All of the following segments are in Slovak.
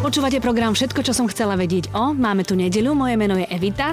Počúvate program Všetko, čo som chcela vedieť o. Máme tu nedeľu, moje meno je Evita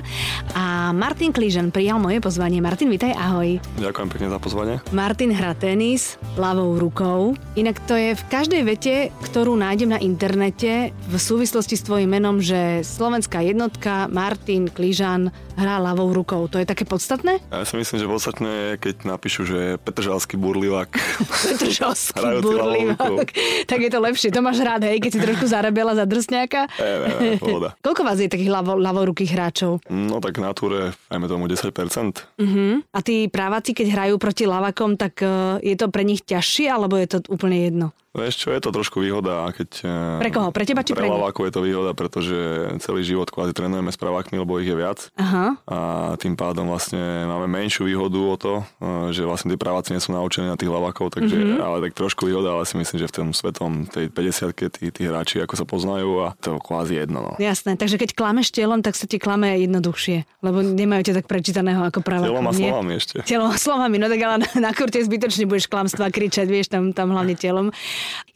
a Martin Klížan prijal moje pozvanie. Martin, vitaj, ahoj. Ďakujem pekne za pozvanie. Martin hrá tenis ľavou rukou. Inak to je v každej vete, ktorú nájdem na internete v súvislosti s tvojim menom, že slovenská jednotka Martin Klížan hrá ľavou rukou. To je také podstatné? Ja si myslím, že podstatné je, keď napíšu, že Petržalský burlivák. Petržalský burlivák. tak je to lepšie. To máš rád, hej, keď si trošku zarabela za drsňáka. Ne, ne, ne, pohoda. Koľko vás je takých ľavo, ľavorukých hráčov? No tak na túre, ajme tomu 10%. Uh-huh. A tí právaci, keď hrajú proti lavakom, tak uh, je to pre nich ťažšie, alebo je to úplne jedno? Vieš čo, je to trošku výhoda, keď... eh, Pre koho? Pre teba či pre? Lavákov je to výhoda, pretože celý život kvázi trénujeme s pravákmi, lebo ich je viac. Aha. A tým pádom vlastne máme menšiu výhodu o to, eh, že vlastne tí praváci nie sú naučení na tých lavákov, takže Mhm. mm-hmm. ale tak trošku výhoda, ale si myslím, že v tom svetom tej 50 tí, tí hráči ako sa poznajú a to je kvázi jedno. No. Jasné, takže keď klameš telom, tak sa ti klame jednoduchšie, lebo nemajú ťa tak prečítaného ako pravákov, Telom a slovami ešte. Telom a slovami, no tak ale na, na kurte zbytočne budeš klamstva kričať, vieš, tam, tam hlavne telom.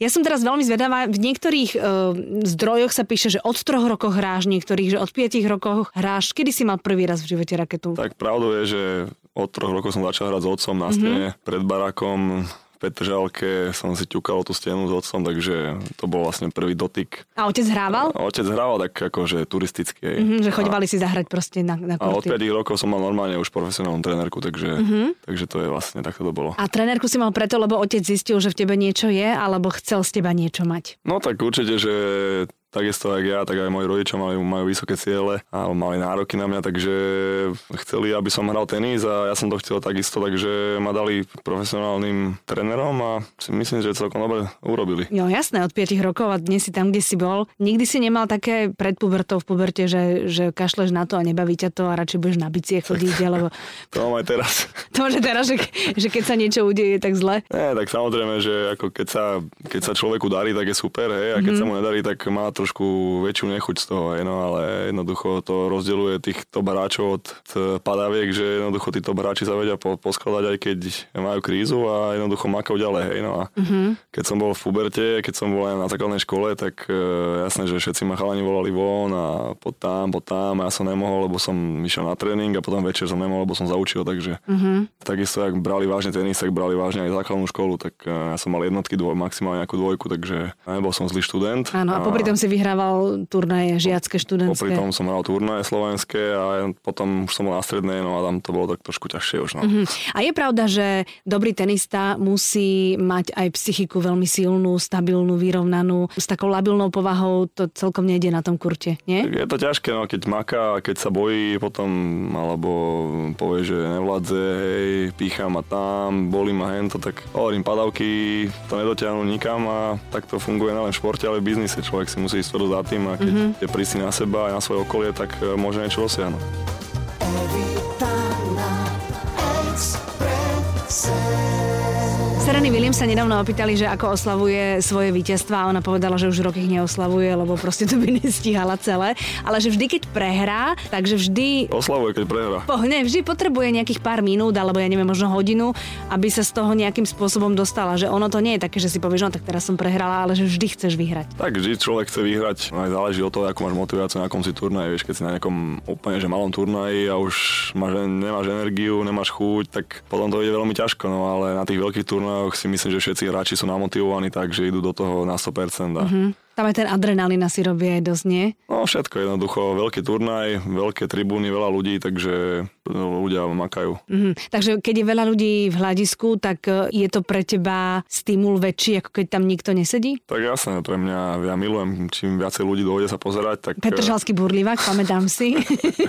Ja som teraz veľmi zvedavá, v niektorých uh, zdrojoch sa píše, že od troch rokov hráš, niektorých, že od piatich rokov hráš. Kedy si mal prvý raz v živote raketu? Tak pravdou je, že od troch rokov som začal hrať s otcom na stene, mm-hmm. pred barakom, Petržalke som si ťukal tú stenu s otcom, takže to bol vlastne prvý dotyk. A otec hrával? A otec hrával tak akože turisticky. Mhm, že chodívali si zahrať proste na, na A od kurty. 5 rokov som mal normálne už profesionálnu trénerku, takže, takže to je vlastne, takto to bolo. A trenérku si mal preto, lebo otec zistil, že v tebe niečo je, alebo chcel z teba niečo mať? No tak určite, že takisto jak ja, tak aj moji rodičia majú, majú vysoké ciele a mali nároky na mňa, takže chceli, aby som hral tenis a ja som to chcel takisto, takže ma dali profesionálnym trénerom a si myslím, že celkom dobre urobili. Jo, jasné, od 5 rokov a dnes si tam, kde si bol. Nikdy si nemal také pred pubertou v puberte, že, že kašleš na to a nebaví ťa to a radšej budeš na bicie chodiť, alebo To mám aj teraz. to, že teraz, že, že keď sa niečo udeje, tak zle. Nie, tak samozrejme, že ako keď sa, keď sa človeku darí, tak je super, hej, a keď mm-hmm. sa mu nedarí, tak má trošku väčšiu nechuť z toho, no, ale jednoducho to rozdeluje tých top hráčov od padaviek, že jednoducho tí top hráči sa vedia po, poskladať, aj keď majú krízu a jednoducho makajú ďalej, hej, no a mm-hmm. keď som bol v puberte, keď som bol aj na základnej škole, tak e, jasné, že všetci ma chalani volali von a pod tam, pod tam a ja som nemohol, lebo som išiel na tréning a potom večer som nemohol, lebo som zaučil, takže mm-hmm. takisto, ak brali vážne tenis, tak brali vážne aj základnú školu, tak e, ja som mal jednotky, dvoj, maximálne nejakú dvojku, takže nebol som zlý študent. Áno, a popri tom si vyhrával turnaje žiacké, študentské. Popri tom som hral turnaje slovenské a potom už som bol na strednej, no a tam to bolo tak trošku ťažšie už. No. Mhm. A je pravda, že dobrý tenista musí mať aj psychiku veľmi silnú, stabilnú, vyrovnanú, s takou labilnou povahou to celkom nejde na tom kurte, nie? Je to ťažké, no, keď maká, keď sa bojí potom, alebo povie, že nevládze, hej, pícha ma tam, bolí ma hento, tak hovorím, padavky to nedotiahnu nikam a tak to funguje nielen v športe, ale v biznise. Človek si musí tvrdo za tým a keď mm-hmm. je prísny na seba a na svoje okolie, tak e, môže niečo dosiahnuť. Sereny Williams sa nedávno opýtali, že ako oslavuje svoje víťazstva a ona povedala, že už roky ich neoslavuje, lebo proste to by nestíhala celé. Ale že vždy, keď prehrá, takže vždy Oslavuje, keď prehrá. Po, ne, vždy potrebuje nejakých pár minút, alebo ja neviem, možno hodinu, aby sa z toho nejakým spôsobom dostala. Že ono to nie je také, že si povieš, no tak teraz som prehrala, ale že vždy chceš vyhrať. Tak vždy človek chce vyhrať, aj záleží od toho, ako máš motiváciu, na akom si turnaji. Vieš, keď si na nejakom úplne že malom turnaji a už máš, nemáš energiu, nemáš chuť, tak potom to ide veľmi ťažko. No ale na tých veľkých turnajoch si myslím, že všetci hráči sú namotivovaní tak, že idú do toho na 100%. A Hm. Tam aj ten adrenalín asi robí aj dosť, nie? No všetko jednoducho, veľký turnaj, veľké tribúny, veľa ľudí, takže ľudia makajú. Mhm. Takže keď je veľa ľudí v hľadisku, tak e, je to pre teba stimul väčší, ako keď tam nikto nesedí? Tak jasné, pre mňa, ja milujem, čím viacej ľudí dojde sa pozerať, tak... Petržalský burlivák, pamätám si.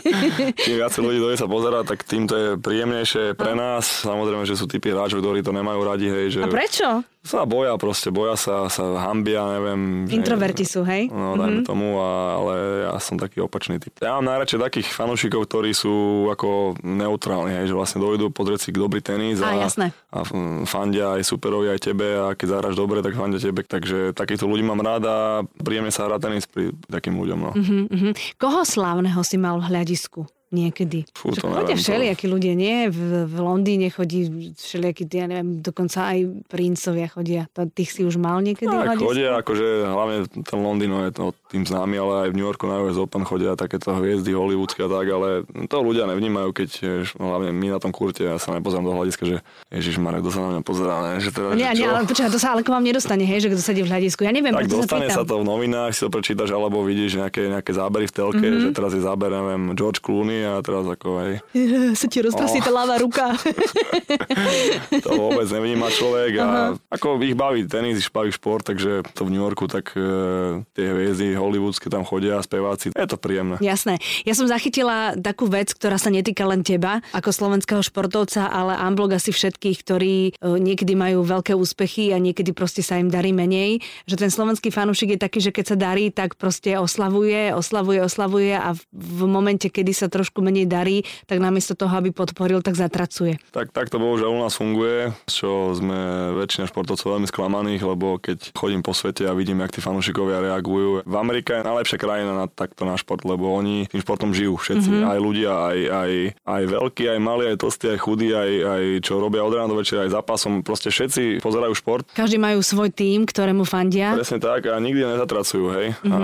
Čím viacej ľudí dojde sa pozerať, tak tým to je príjemnejšie pre nás. Samozrejme, že sú typy hráčov, ktorí to nemajú radi, hej, že A prečo? Sa boja proste, boja sa, sa hambia, neviem. že- Introverti sú, hej? No, dajme mm-hmm. tomu, a, ale ja som taký opačný typ. Ja mám najradšej takých fanúšikov, ktorí sú ako neutrálni, hej, že vlastne dojdú pozrieť si dobrý tenis Á, a, jasné. a fandia aj superovi, aj tebe a keď zahráš dobre, tak fandia tebe. Takže takýchto ľudí mám rád a príjemne sa hrá tenis pri takým ľuďom. No. Mhm, mhm. Koho slávneho si mal v hľadisku? Niekedy. Fú, to chodia všelijakí ľudia, nie? V, v Londýne chodí všelijakí, ja neviem, dokonca aj princovia chodia. To, tých si už mal niekedy Tak hľadiska? chodia, akože hlavne ten Londýn no, je to tým známy, ale aj v New Yorku na US Open chodia takéto hviezdy hollywoodske a tak, ale to ľudia nevnímajú, keď no, hlavne my na tom kurte, ja sa nepozerám do hľadiska, že Ježiš Marek, kto sa na mňa pozerá, ne? Že teda, Nie, že nie, ale počkaj, to sa ale k vám nedostane, hej, že kto sedí v hľadisku. Ja neviem, tak dostane sa sa to v novinách, si to prečítaš, alebo vidíš nejaké, nejaké zábery v telke, Mhm. mm-hmm. že teraz je záber, neviem, George Clooney a teraz ako hej, sa ti rozprostí Oh. tá ľavá ruka. to vôbec nevníma človek a ako ich baví tenis, ich baví šport, takže to v New Yorku, tak e, tie hviezdy hollywoodske tam chodia, speváci, je to príjemné. Jasné. Ja som zachytila takú vec, ktorá sa netýka len teba ako slovenského športovca, ale amblok asi všetkých, ktorí e, niekedy majú veľké úspechy a niekedy proste sa im darí menej. Že ten slovenský fanúšik je taký, že keď sa darí, tak proste oslavuje, oslavuje, oslavuje a v, v momente, kedy sa trošku menej darí, tak namiesto toho, aby podporil, tak zatracuje. Tak, tak to bohužiaľ u nás funguje, čo sme väčšina športovcov veľmi sklamaných, lebo keď chodím po svete a vidím, jak tí fanúšikovia reagujú. V Amerike je najlepšia krajina na takto na šport, lebo oni tým športom žijú všetci. Mm-hmm. Aj ľudia, aj, aj, aj veľkí, aj malí, aj tlstí, aj chudí, aj, aj čo robia od rána do večera, aj zápasom. Proste všetci pozerajú šport. Každý majú svoj tím, ktorému fandia. Presne tak a nikdy nezatracujú, hej. Mm-hmm. A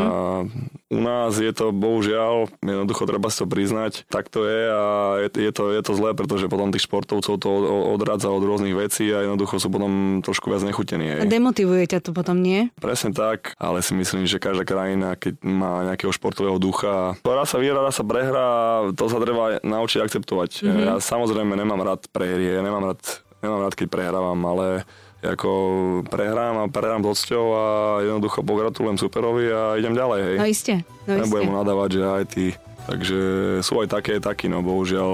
u nás je to bohužiaľ, jednoducho treba si to priznať, tak to je a je, je, to, je to zlé, pretože potom tých športovcov to odradza od rôznych vecí a jednoducho sú potom trošku viac nechutení, hej. A demotivuje ťa to potom, nie? Presne tak, ale si myslím, že každá krajina, keď má nejakého športového ducha, raz sa vyhrá, raz sa prehrá, to sa treba naučiť akceptovať. Mhm. Mm-hmm. Ja samozrejme nemám rád prehry, ja nemám rád, nemám rád, keď prehrávam, ale ako prehrám a prehrám s odsťou a jednoducho pogratulujem superovi a idem ďalej, hej. No iste, no. Nebudem mu nadávať, že aj ty. Takže sú aj také, takí, no bohužiaľ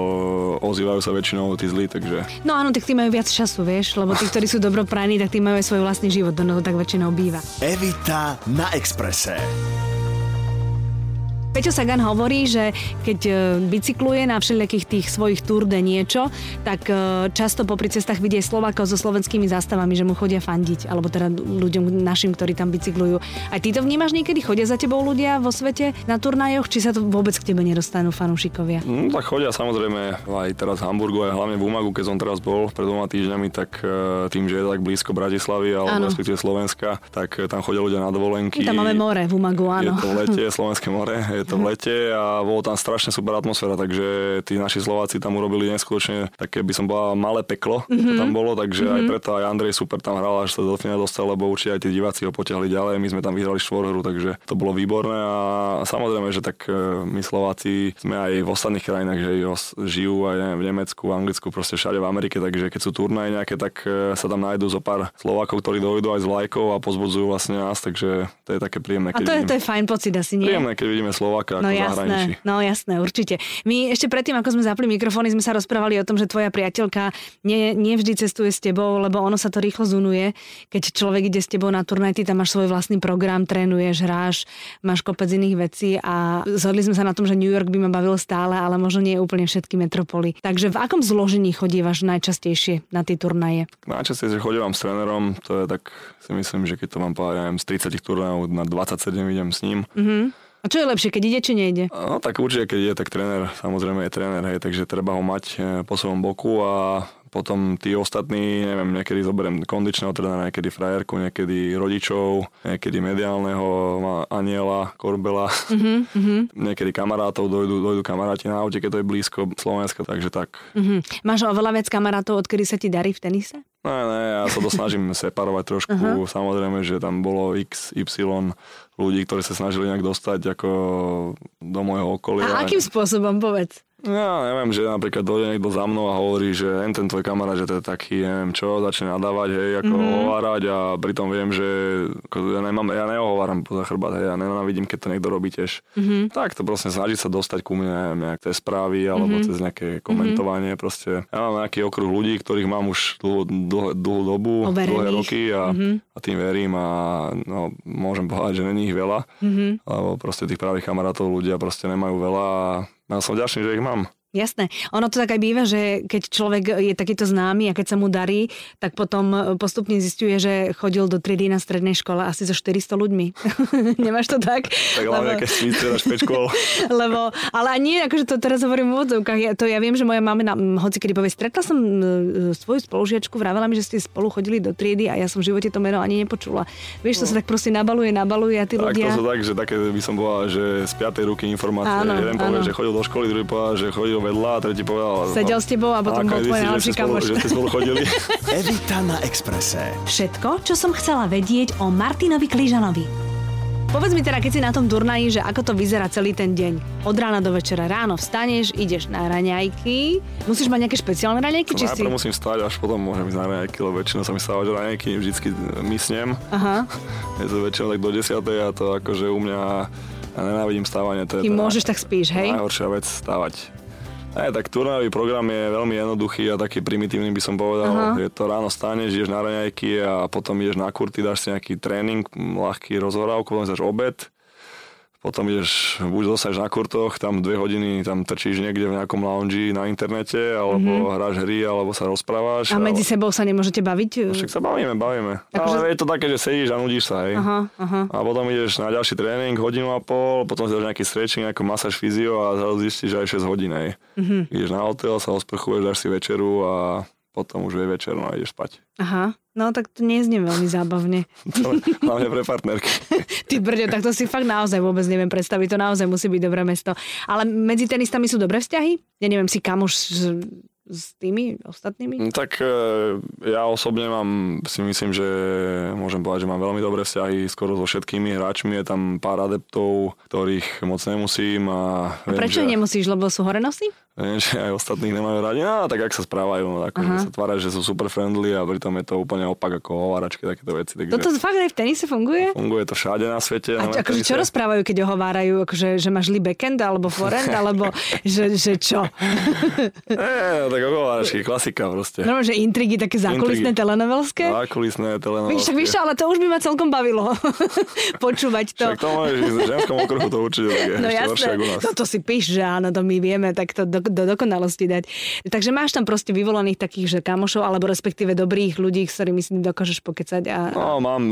ozývajú sa väčšinou tí zlí, takže No áno, tak tí majú viac času, vieš, lebo tí, ktorí sú dobroprajní, tak tí majú aj svoj vlastný život, no tak väčšinou býva. Evita na Exprese. Peťo Sagan hovorí, že keď e, bicykluje na všelijakých tých svojich tour de niečo, tak e, často popri cestách vidie Slovákov so slovenskými zástavami, že mu chodia fandiť, alebo teda ľuďom našim, ktorí tam bicyklujú. Aj ty to vnímaš niekedy? Chodia za tebou ľudia vo svete na turnajoch, či sa to vôbec k tebe nedostanú fanúšikovia? No tak chodia samozrejme aj teraz v Hamburgu, aj hlavne v Umagu, keď som teraz bol pred dvoma týždňami, tak e, tým, že je tak blízko Bratislavy alebo respektíve Slovenska, tak tam chodia ľudia na dovolenky. Tam máme more v Umagu, Je áno. to v lete, Slovenské more, je to v lete a bolo tam strašne super atmosféra, takže tí naši Slováci tam urobili neskutočne také, by som bola malé peklo, mm-hmm. to tam bolo, takže mm-hmm. aj preto aj Andrej super tam hral, až sa do finále dostal, lebo určite aj tí diváci ho potiahli ďalej, my sme tam vyhrali štvorhru, takže to bolo výborné a samozrejme, že tak e, my Slováci sme aj v ostatných krajinách, že žijú aj neviem, v Nemecku, v Anglicku, proste všade v Amerike, takže keď sú turnaje nejaké, tak e, sa tam nájdú zo pár Slovákov, ktorí dojdú aj s vlajkou a pozbudzujú vlastne nás, takže to je také príjemné. A to je, vidím- to je fajn pocit asi, nie? Príjemné, keď vidíme Slováka No ako jasné, zahraničí. no jasné, určite. My ešte predtým, ako sme zapli mikrofóny, sme sa rozprávali o tom, že tvoja priateľka nie, nie vždy cestuje s tebou, lebo ono sa to rýchlo zunuje. Keď človek ide s tebou na turnaj, ty tam máš svoj vlastný program, trénuješ, hráš, máš kopec iných vecí a zhodli sme sa na tom, že New York by ma bavil stále, ale možno nie úplne všetky metropoly. Takže v akom zložení chodívaš najčastejšie na tie turnaje? Najčastejšie chodím s trénerom, to je tak, si myslím, že keď to mám povedať, z 30 turnajov na 27 idem s ním. A čo je lepšie, keď ide či nejde? No tak určite, keď je, tak tréner, samozrejme je tréner, hej, takže treba ho mať e, po svojom boku a potom tí ostatní, neviem, niekedy zoberiem kondičného trénera, niekedy frajerku, niekedy rodičov, niekedy mediálneho aniela, korbela, mm-hmm. niekedy kamarátov, dojdu, dojdu kamaráti na aute, keď to je blízko Slovenska, takže tak. Mhm. Máš oveľa viac kamarátov, odkedy sa ti darí v tenise? Ne, ne, ja sa to snažím separovať trošku. Uh-huh. Samozrejme, že tam bolo x, y ľudí, ktorí sa snažili nejak dostať ako do môjho okolia. A akým spôsobom, povedz? Ja neviem, že napríklad dojde niekto za mnou a hovorí, že len ten tvoj kamarát, že to je taký, neviem čo, začne nadávať, hej, ako Mhm. mm-hmm. hovárať a pritom viem, že ako ja, nemám, ja neohováram poza chrbát, hej, ja nenávidím, keď to niekto robí tiež. Mhm. Mm-hmm. Tak to proste snaží sa dostať ku mne, neviem, nejak cez správy alebo Mhm. mm-hmm. cez nejaké komentovanie, mm-hmm. proste. Ja mám nejaký okruh ľudí, ktorých mám už dlhú, dlhú, dlhú dobu, Overených. dlhé roky a, Mhm. mm-hmm. a tým verím a no, môžem povedať, že není ich veľa, Mhm. lebo proste tých pravých kamarátov ľudia proste nemajú veľa a ja som vďačný, že ich mám. Jasné. Ono to tak aj býva, že keď človek je takýto známy a keď sa mu darí, tak potom postupne zistuje, že chodil do triedy na strednej škole asi so 400 ľuďmi. Nemáš to tak? Tak hlavne, keď si teda lebo, ale nie, akože to teraz hovorím v úvodzovkách. Ja, to ja viem, že moja mama, hoci kedy povie, stretla som e, svoju spolužiačku, vravela mi, že ste spolu chodili do triedy a ja som v živote to meno ani nepočula. Vieš, to no. sa tak proste nabaluje, nabaluje a tí tak, ľudia... to sú tak, že také by som povedal, že z piatej ruky informácie. Áno, Jeden povie, že chodil do školy, druhý povedal, že chodil vedľa a tretí povedal... Sedel s tebou a potom bol tvoj najlepší kamoš. Že ste spolu chodili. Evita na Exprese. Všetko, čo som chcela vedieť o Martinovi Kližanovi. Povedz mi teda, keď si na tom turnaji, že ako to vyzerá celý ten deň. Od rána do večera. Ráno vstaneš, ideš na raňajky. Musíš mať nejaké špeciálne raňajky? či si... musím stať, až potom môžem ísť na raňajky, lebo väčšinou sa mi stávať raňajky, vždycky mysnem. Aha. Je to väčšinou tak do 10. a to akože u mňa ja nenávidím stávanie. To je Kým môžeš, tak spíš, hej? Najhoršia vec stávať. Aj, tak turnajový program je veľmi jednoduchý a taký primitívny by som povedal. Aha. Je to ráno staneš, ideš na raňajky a potom ideš na kurty, dáš si nejaký tréning, ľahký rozhorávku, potom dáš obed potom ideš, buď dostaneš na kurtoch, tam dve hodiny tam trčíš niekde v nejakom lounge na internete, alebo mm-hmm. hráš hry, alebo sa rozprávaš. A medzi ale... sebou sa nemôžete baviť? No, však sa bavíme, bavíme. Ako ale že... je to také, že sedíš a nudíš sa, hej. Aha, aha. A potom ideš na ďalší tréning, hodinu a pol, potom si dáš nejaký stretching, nejakú masáž fyzio a zrazu zistíš, že aj 6 hodín, hej. Mm-hmm. Ideš na hotel, sa osprchuješ, dáš si večeru a potom už je večer, no a ideš spať. Aha, no tak to neznie veľmi zábavne. Hlavne pre partnerky. Ty brďo, tak to si fakt naozaj vôbec neviem predstaviť, to naozaj musí byť dobré mesto. Ale medzi tenistami sú dobré vzťahy? Ja neviem, si kamoš s tými ostatnými? No tak e, ja osobne mám, si myslím, že môžem povedať, že mám veľmi dobré vzťahy skoro so všetkými hráčmi. Je tam pár adeptov, ktorých moc nemusím. A, a viem, prečo že... nemusíš, lebo sú horenosy? Viem, že aj ostatných nemajú radi. No, tak ak sa správajú, no, ako, sa tvárajú, že sú super friendly a pritom je to úplne opak ako hováračky, takéto veci. Takže... Toto fakt aj v tenise funguje? Funguje to všade na svete. A čo, akože čo rozprávajú, keď ohovárajú? Akože, že máš li backend alebo forend, alebo že, že čo? No, tak ohováračky, klasika proste. No, že intrigy také zákulisné telenovelské? Zákulisné telenovelské. Víš, ale to už by ma celkom bavilo počúvať to. Však to môžeš v ženskom okruhu to určite tak je. No jasné, toto si píš, že áno, to my vieme, tak to do, do dokonalosti dať. Takže máš tam proste vyvolaných takých, že kamošov, alebo respektíve dobrých ľudí, s ktorými si dokážeš pokecať. A... No, mám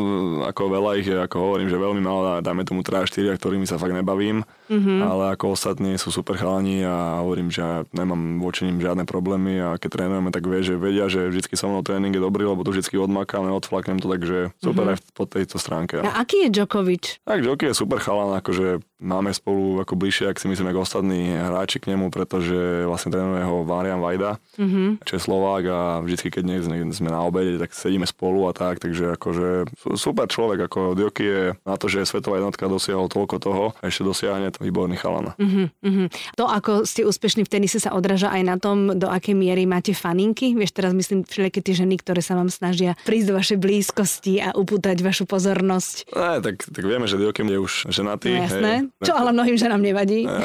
ako veľa ich, ako hovorím, že veľmi málo, dáme tomu 3 4, ktorými sa fakt nebavím, mm-hmm. ale ako ostatní sú super chalani a hovorím, že nemám voči ním žiadne problémy a keď trénujeme, tak vie, že vedia, že vždy so mnou tréning je dobrý, lebo to vždy odmakáme, odflaknem to, takže super mm-hmm. aj po tejto stránke. A aký je Djokovic? Tak Djokovic je super chalan, akože máme spolu ako bližšie, ak si myslím, ako ostatní hráči k nemu, pretože vlastne trénuje ho Marian Vajda, mm-hmm. čo je Slovák a vždy, keď nie sme na obede, tak sedíme spolu a tak, takže akože super človek, ako Dioky je na to, že je svetová jednotka dosiahol toľko toho a ešte dosiahne to výborný chalan. Mm-hmm. To, ako ste úspešní v tenise sa odráža aj na tom, do akej miery máte faninky. Vieš, teraz myslím všelijaké tie ženy, ktoré sa vám snažia prísť do vašej blízkosti a upútať vašu pozornosť. Ne, tak, tak vieme, že Diokim je už ženatý. No, jasné. Hej, čo ale mnohým ženám nevadí. Ne,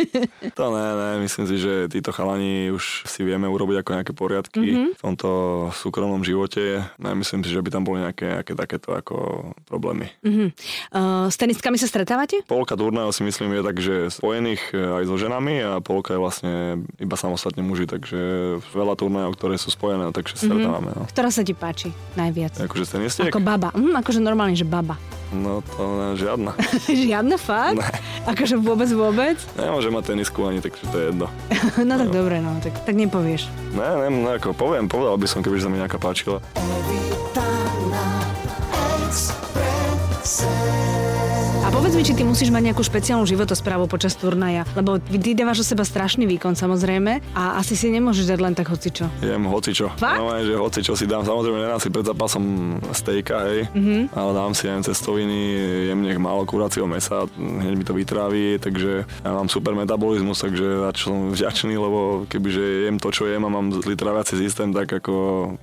to ne, ne, myslím si, že títo chalani už si vieme urobiť ako nejaké poriadky mm-hmm. v tomto súkromnom živote. Nemyslím si, že by tam boli nejaké, nejaké takéto ako problémy. Mm-hmm. Uh, s tenistkami sa stretávate? Polka turnajov si myslím je tak, že spojených eh, aj so ženami a polka je vlastne iba samostatne muži, takže veľa turnajov, ktoré sú spojené, takže mhm. stretávame. Mm-hmm. No. Ktorá sa ti páči najviac? Akože? Ako baba. Mm, akože normálne, že baba. No to žiadna. žiadna fakt? Ne. Akože vôbec, vôbec? Nemôžem mať tenisku ani, takže to je jedno. no tak no. dobre, no, tak, tak nepovieš. Ne, ne, ne, ako poviem, povedal by som, keby sa mi nejaká páčila. Povedz mi, či ty musíš mať nejakú špeciálnu životosprávu počas turnaja, lebo ty dávaš o seba strašný výkon samozrejme a asi si nemôžeš dať len tak hocičo. Jem hocičo. Fakt? No, že hocičo si dám, samozrejme nedám si pred zápasom stejka, hej, mm-hmm. ale dám si aj cestoviny, jem nech málo kuracieho mesa, hneď mi to vytrávi, takže ja mám super metabolizmus, takže za čo som vďačný, lebo kebyže jem to, čo jem a mám zlý tráviaci systém, tak ako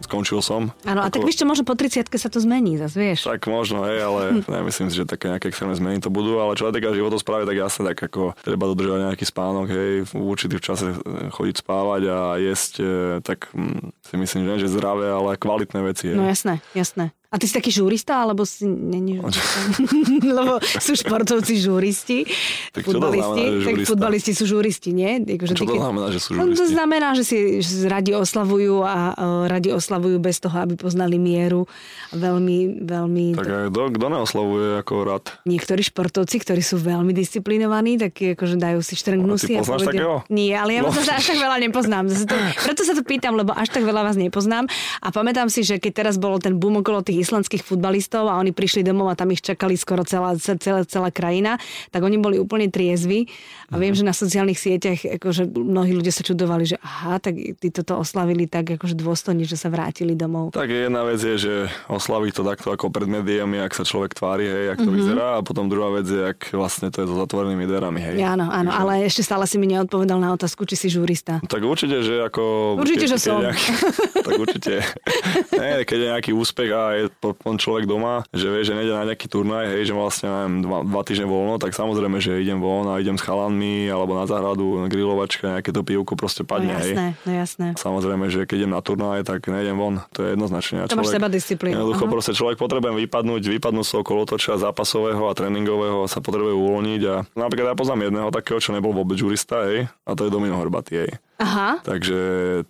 skončil som. Áno, a ako... tak vieš čo, možno po 30 sa to zmení, zase vieš. Tak možno, hej, ale nemyslím si, že také nejaké extrémne zmeny to budú, ale čo sa týka životosprávy, tak jasne, tak ako treba dodržať nejaký spánok, hej, v určitých čase chodiť spávať a jesť, e, tak hm, si myslím, že, že zdravé, ale kvalitné veci. Hej. No jasné, jasné. A ty si taký žurista, alebo si není žurista? Lebo sú športovci žuristi, Tak čo to futbalisti, znamená, že tak futbalisti sú žuristi, nie? Akože Čo ty to keď- znamená, že sú No, to žuristi? znamená, že si že radi oslavujú a uh, radi oslavujú bez toho, aby poznali mieru. A veľmi, veľmi... Tak aj kto, kto neoslavuje ako rád? Niektorí športovci, ktorí sú veľmi disciplinovaní, tak akože dajú si štrngnú A si. poznáš takého? Nie, ale ja No. vás až tak veľa nepoznám. Zase to, preto sa to pýtam, lebo až tak veľa vás nepoznám. A pamätám si, že keď teraz bolo ten boom okolo tých islandských futbalistov a oni prišli domov a tam ich čakali skoro celá, celá, celá krajina, tak oni boli úplne triezvi. A Mhm. viem, že na sociálnych sieťach akože mnohí ľudia sa čudovali, že aha, tak tí toto oslavili tak akože dôstojne, že sa vrátili domov. Tak jedna vec je, že oslaviť to takto ako pred médiami, ak sa človek tvári, hej, jak to Mhm. vyzerá a potom druhá vec je, ak vlastne to je so zatvorenými dverami, hej. Áno, áno, ale ešte stále si mi neodpovedal na otázku, či si žurista. Tak určite, že ako... Určite, že som. Nejaký, tak určite. Nie, keď je nejaký úspech a je potom človek doma, že vie, že nejde na nejaký turnaj, hej, že vlastne neviem, dva, dva týždne voľno, tak samozrejme, že idem von a idem s chalanmi alebo na záhradu, grilovačka, nejaké to pivko proste No padne, hej. jasné, no jasné. Samozrejme, že keď idem na turnaj, tak nejdem von. To je jednoznačne. A To máš človek- sebadisciplínu, Jednoducho aha. proste človek potrebuje vypadnúť, vypadnúť z toho kolotoča zápasového a tréningového sa potrebuje uvoľniť. A napríklad ja poznám jedného takého, čo nebol vôbec žurista, hej, a to je Domino Hrbatý, hej. Aha, Takže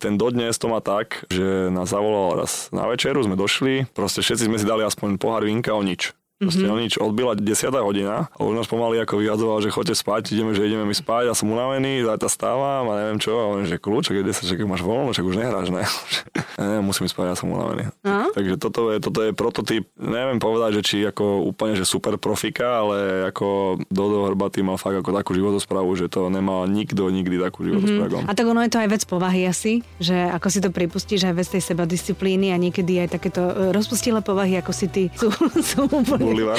ten dodnes to má tak, že nás zavolal raz na večeru, sme došli, proste všetci sme si dali aspoň pohár vínka o nič. Proste Mhm. mm-hmm. nič, odbila 10 hodina a už nás pomaly ako vyhadzoval, že choďte spať, ideme, že ideme mi spať, ja som unavený, zajtra stávam a neviem čo, a on že kľúč, keď 10, že máš voľno, však už nehráš, ne? ne, musím spať, ja som unavený. No. Takže toto je, toto je prototyp, neviem povedať, že či ako úplne, že super profika, ale ako Dodo Hrbatý mal fakt ako takú životosprávu, že to nemal nikto nikdy takú životosprávu. A tak ono je to aj vec povahy asi, že ako si to pripustíš, aj vec tej sebadisciplíny a niekedy aj takéto e, rozpustilé povahy, ako si ty, sú, sú úplne... Burlivá.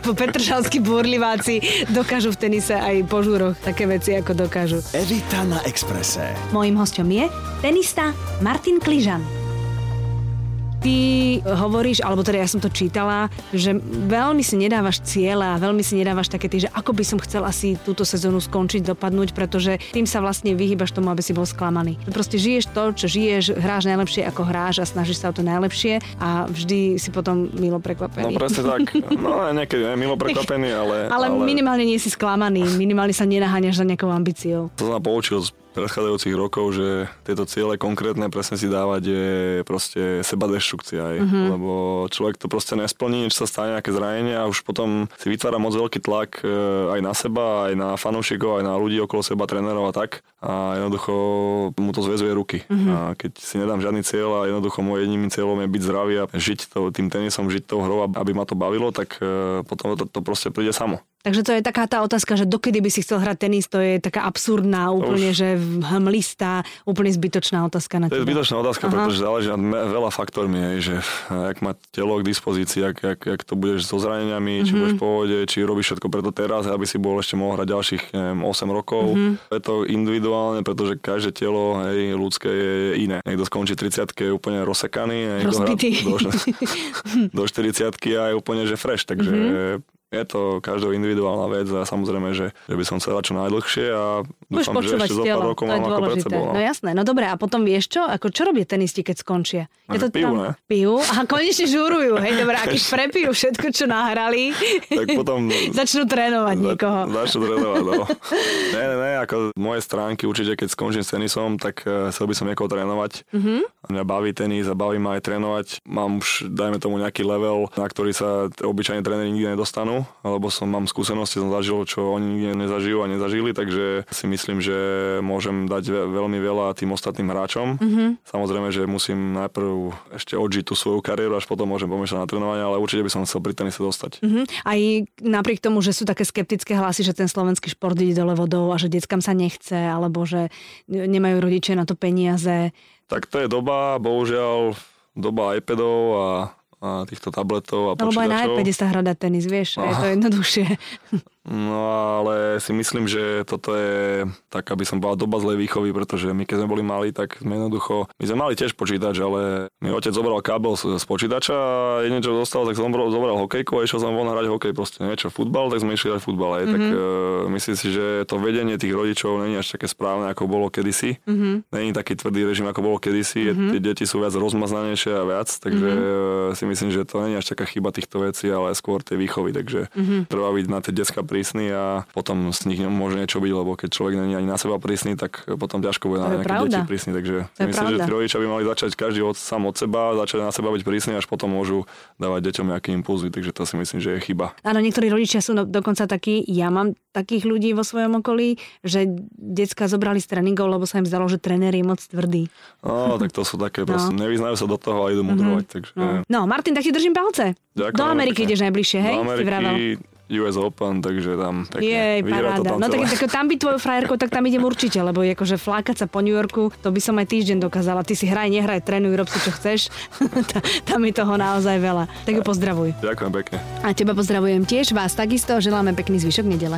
po Petržalskí búrliváci dokážu v tenise aj po žúroch také veci, ako dokážu. Evita na Exprese. Mojím hostom je tenista Martin Kližan. Ty hovoríš, alebo teda ja som to čítala, že veľmi si nedávaš ciele a veľmi si nedávaš také tie, že ako by som chcel asi túto sezónu skončiť, dopadnúť, pretože tým sa vlastne vyhýbaš tomu, aby si bol sklamaný. Proste žiješ to, čo žiješ, hráš najlepšie ako hráš a snažíš sa o to najlepšie a vždy si potom milo No prekvapený. presne tak. No niekedy je milo prekvapený, ale... ale, minimálne nie si sklamaný, minimálne sa nenaháňaš za nejakou ambíciou. To sa poučil z predchádzajúcich rokov, že tieto ciele konkrétne presne si dávať je proste seba deštrukcia. Aj. Mhm. Lebo človek to proste nesplní, niečo sa stane, nejaké zranenie a už potom si vytvára moc veľký tlak e, aj na seba, aj na fanúšikov, aj na ľudí okolo seba, trénerov a tak. A jednoducho mu to zväzuje ruky. Mhm. A keď si nedám žiadny cieľ a jednoducho môj jediným cieľom je byť zdravý a žiť to, tým tenisom, žiť tou hrou, aby ma to bavilo, tak e, potom to, to proste príde samo. Takže to je taká tá otázka, že dokedy by si chcel hrať tenis, to je taká absurdná, úplne, už- že hmlistá, úplne zbytočná otázka na To je teba. zbytočná otázka, Aha. pretože záleží na veľa faktormi, hej, že jak má telo k dispozícii, jak, jak, jak to budeš so zraneniami, či Mhm. budeš v pohode, či robíš všetko preto teraz, aby si bol ešte mohol hrať ďalších neviem, 8 rokov. Mhm. Je to individuálne, pretože každé telo hej, ľudské je iné. Niekto skončí 30 je úplne rozsekaný, niekto do, do 40 a je úplne že fresh, takže Mhm. Je to každého individuálna vec a samozrejme, že, že by som chcel čo najdlhšie a Budeš dúfam, že ešte zo pár rokov to je mám ako pred sebou. No jasné, no dobre, a potom vieš čo? Ako čo robia tenisti, keď skončia? No, že pijú, ne? Pijú a konečne žúrujú, hej, dobre, a keď prepijú všetko, čo nahrali, Tak potom začnú trénovať niekoho. Za, začnú trénovať, no. ne, ne, ne, ako z mojej stránky určite, keď skončím s tenisom, tak eh, chcel by som niekoho trénovať. Mhm. Mm-hmm. Mňa baví tenis a baví ma aj trénovať. Mám už, dajme tomu, nejaký level, na ktorý sa obyčajne tréneri nikdy nedostanú, alebo som mám skúsenosti, som zažil, čo oni nezažijú a nezažili, takže si myslím, že môžem dať ve- veľmi veľa tým ostatným hráčom. Mhm. Mm-hmm. Samozrejme, že musím najprv ešte odžiť tú svoju kariéru, až potom môžem pomýšľať na trénovanie, ale určite by som chcel pri tenise dostať. Mhm. Aj napriek tomu, že sú také skeptické hlasy, že ten slovenský šport ide dole vodou a že deckám sa nechce, alebo že nemajú rodičia na to peniaze. Tak to je doba, bohužiaľ, doba iPadov a týchto tabletov a Alebo aj na počítačov. iPade sa hrá dať tenis, vieš, a je to Aha. jednoduchšie. No ale si myslím, že toto je tak, aby som povedal, doba zlej výchovy, pretože my keď sme boli mali, tak sme jednoducho, my sme mali tiež počítač, ale mi otec zobral kábel z, z počítača a jedine čo zostalo, tak som zobral, zobral hokejku a išiel som von hrať hokej, proste niečo futbal, tak sme išli hrať futbal. Aj, mm-hmm. Tak uh, myslím si, že to vedenie tých rodičov není až také správne, ako bolo kedysi. Mm-hmm. Není taký tvrdý režim, ako bolo kedysi. Mm-hmm. Tie deti sú viac rozmaznanejšie a viac, takže mm-hmm. si myslím, že to není až taká chyba týchto vecí, ale skôr tie výchovy. Takže mm-hmm. treba byť na tie detská prísny a potom s nich môže niečo byť, lebo keď človek není ani na seba prísny, tak potom ťažko bude na nejaké pravda. deti prísny. Takže to myslím, pravda. že tí rodičia by mali začať každý od, sám od seba, začať na seba byť prísny, až potom môžu dávať deťom nejaké impulzy. Takže to si myslím, že je chyba. Áno, niektorí rodičia sú dokonca takí, ja mám takých ľudí vo svojom okolí, že decka zobrali z tréningov, lebo sa im zdalo, že tréner je moc tvrdý. No, tak to sú také, no. proste, nevyznajú sa do toho a idú mudrovať. Mm-hmm. Takže... No. no, Martin, tak ti držím palce. Ďakujem, do Ameriky ideš najbližšie, hej? Do Ameriky, US Open, takže tam pekne. Jej, paráda. To tam no tak, tak tam by tvoju frajerku, tak tam idem určite, lebo akože flákať sa po New Yorku, to by som aj týždeň dokázala. Ty si hraj, nehraj, trénuj, rob si čo chceš. tam je toho naozaj veľa. Tak ju pozdravuj. Ďakujem pekne. A teba pozdravujem tiež, vás takisto, želáme pekný zvyšok nedele.